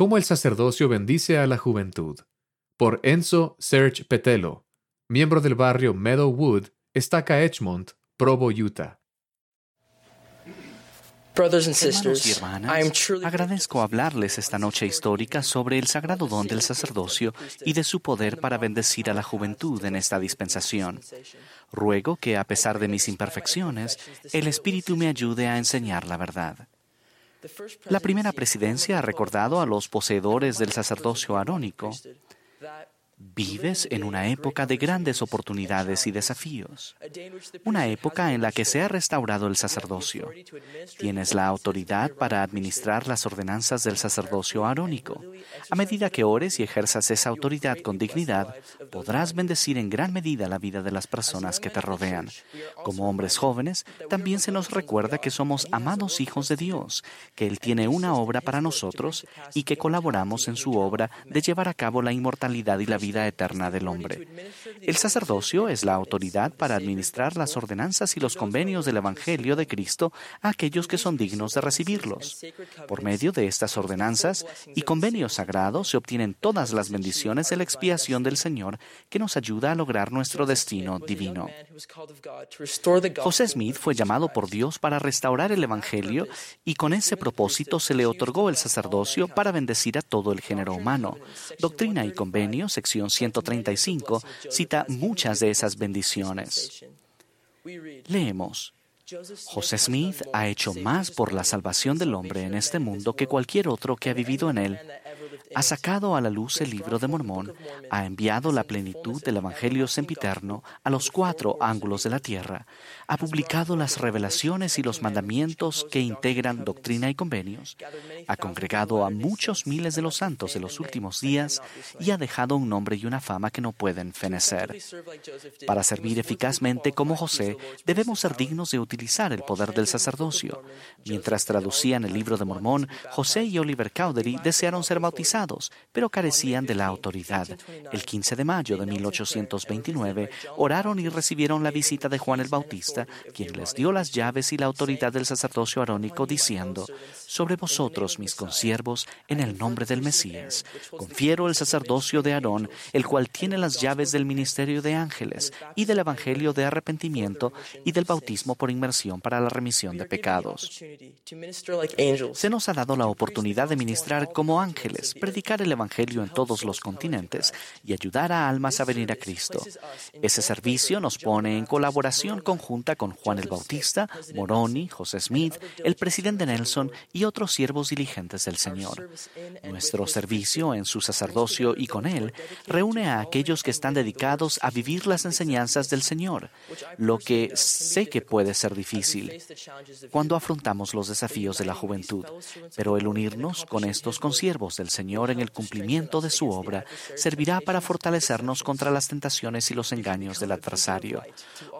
¿Cómo el sacerdocio bendice a la juventud? Por Enzo Serge Petelo, miembro del barrio Meadowwood, Estaca Edgemont, Provo, Utah. Hermanos y hermanas, agradezco hablarles esta noche histórica sobre el sagrado don del sacerdocio y de su poder para bendecir a la juventud en esta dispensación. Ruego que, a pesar de mis imperfecciones, el Espíritu me ayude a enseñar la verdad. La primera presidencia ha recordado a los poseedores del sacerdocio arónico Vives en una época de grandes oportunidades y desafíos, una época en la que se ha restaurado el sacerdocio. Tienes la autoridad para administrar las ordenanzas del sacerdocio arónico. A medida que ores y ejerzas esa autoridad con dignidad, podrás bendecir en gran medida la vida de las personas que te rodean. Como hombres jóvenes, también se nos recuerda que somos amados hijos de Dios, que Él tiene una obra para nosotros y que colaboramos en su obra de llevar a cabo la inmortalidad y la vida eterna del hombre. El sacerdocio es la autoridad para administrar las ordenanzas y los convenios del Evangelio de Cristo a aquellos que son dignos de recibirlos. Por medio de estas ordenanzas y convenios sagrados se obtienen todas las bendiciones de la expiación del Señor que nos ayuda a lograr nuestro destino divino. José Smith fue llamado por Dios para restaurar el Evangelio y con ese propósito se le otorgó el sacerdocio para bendecir a todo el género humano. Doctrina y Convenio, sección 135 cita muchas de esas bendiciones. Leemos. José Smith ha hecho más por la salvación del hombre en este mundo que cualquier otro que ha vivido en él ha sacado a la luz el libro de Mormón, ha enviado la plenitud del Evangelio sempiterno a los cuatro ángulos de la tierra, ha publicado las revelaciones y los mandamientos que integran doctrina y convenios, ha congregado a muchos miles de los santos de los últimos días y ha dejado un nombre y una fama que no pueden fenecer. Para servir eficazmente como José, debemos ser dignos de utilizar el poder del sacerdocio. Mientras traducían el libro de Mormón, José y Oliver Cowdery desearon ser bautizados pero carecían de la autoridad. El 15 de mayo de 1829 oraron y recibieron la visita de Juan el Bautista, quien les dio las llaves y la autoridad del sacerdocio arónico, diciendo, sobre vosotros, mis consiervos, en el nombre del Mesías, confiero el sacerdocio de Aarón, el cual tiene las llaves del ministerio de ángeles y del evangelio de arrepentimiento y del bautismo por inmersión para la remisión de pecados. Se nos ha dado la oportunidad de ministrar como ángeles, predicar el Evangelio en todos los continentes y ayudar a almas a venir a Cristo. Ese servicio nos pone en colaboración conjunta con Juan el Bautista, Moroni, José Smith, el presidente Nelson y otros siervos diligentes del Señor. Nuestro servicio en su sacerdocio y con él reúne a aquellos que están dedicados a vivir las enseñanzas del Señor, lo que sé que puede ser difícil cuando afrontamos los desafíos de la juventud, pero el unirnos con estos consiervos del Señor en el cumplimiento de su obra servirá para fortalecernos contra las tentaciones y los engaños del adversario.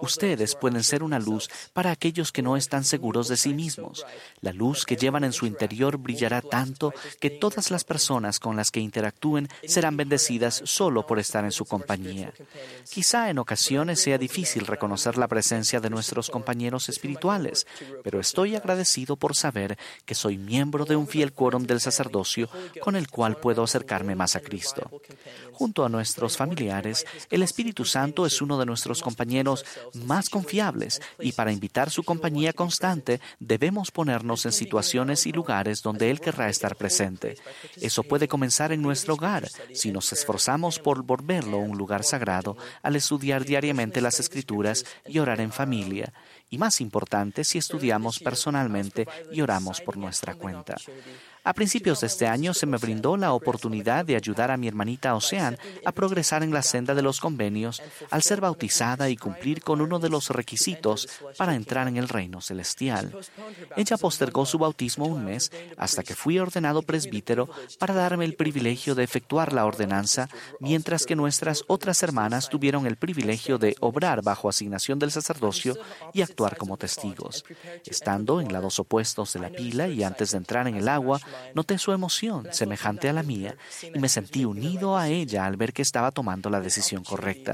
Ustedes pueden ser una luz para aquellos que no están seguros de sí mismos. La luz que llevan en su interior brillará tanto que todas las personas con las que interactúen serán bendecidas solo por estar en su compañía. Quizá en ocasiones sea difícil reconocer la presencia de nuestros compañeros espirituales, pero estoy agradecido por saber que soy miembro de un fiel quórum del sacerdocio con el cual puedo acercarme más a Cristo. Junto a nuestros familiares, el Espíritu Santo es uno de nuestros compañeros más confiables y para invitar su compañía constante debemos ponernos en situaciones y lugares donde Él querrá estar presente. Eso puede comenzar en nuestro hogar si nos esforzamos por volverlo un lugar sagrado al estudiar diariamente las Escrituras y orar en familia. Y más importante si estudiamos personalmente y oramos por nuestra cuenta. A principios de este año se me brindó la oportunidad de ayudar a mi hermanita Ocean a progresar en la senda de los convenios al ser bautizada y cumplir con uno de los requisitos para entrar en el reino celestial. Ella postergó su bautismo un mes hasta que fui ordenado presbítero para darme el privilegio de efectuar la ordenanza, mientras que nuestras otras hermanas tuvieron el privilegio de obrar bajo asignación del sacerdocio y como testigos. Estando en lados opuestos de la pila y antes de entrar en el agua, noté su emoción, semejante a la mía, y me sentí unido a ella al ver que estaba tomando la decisión correcta.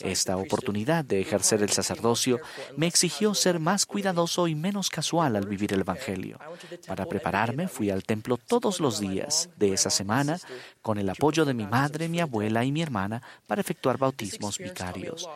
Esta oportunidad de ejercer el sacerdocio me exigió ser más cuidadoso y menos casual al vivir el Evangelio. Para prepararme, fui al templo todos los días de esa semana con el apoyo de mi madre, mi abuela y mi hermana para efectuar bautismos vicarios.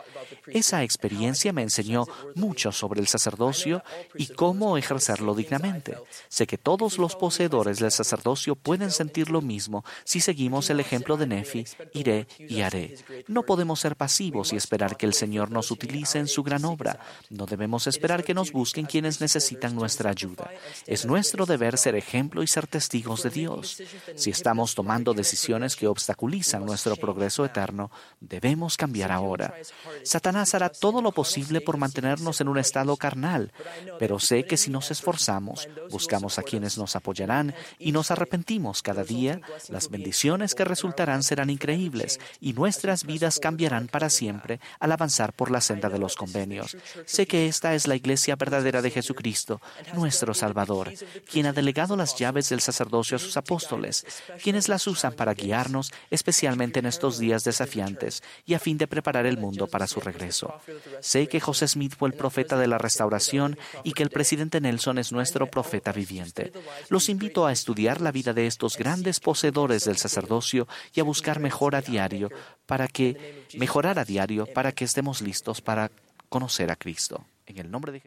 Esa experiencia me enseñó mucho sobre el sacerdocio y cómo ejercerlo dignamente. Sé que todos los poseedores del sacerdocio pueden sentir lo mismo si seguimos el ejemplo de Nefi, iré y haré. No podemos ser pasivos y esperar que el Señor nos utilice en su gran obra. No debemos esperar que nos busquen quienes necesitan nuestra ayuda. Es nuestro deber ser ejemplo y ser testigos de Dios. Si estamos tomando decisiones que obstaculizan nuestro progreso eterno, debemos cambiar ahora. Satanás hará todo lo posible por mantenernos en un estado carnal, pero sé que si nos esforzamos, buscamos a quienes nos apoyarán y nos arrepentimos cada día, las bendiciones que resultarán serán increíbles y nuestras vidas cambiarán para siempre al avanzar por la senda de los convenios. Sé que esta es la iglesia verdadera de Jesucristo, nuestro Salvador, quien ha delegado las llaves del sacerdocio a sus apóstoles, quienes las usan para guiarnos, especialmente en estos días desafiantes, y a fin de preparar el mundo para su regreso. Sé que José Smith fue el profeta de la restauración y que el presidente Nelson es nuestro profeta viviente. Los invito a estudiar la vida de estos grandes poseedores del sacerdocio y a buscar mejor a diario para que mejorar a diario para que estemos listos para conocer a Cristo. En el nombre de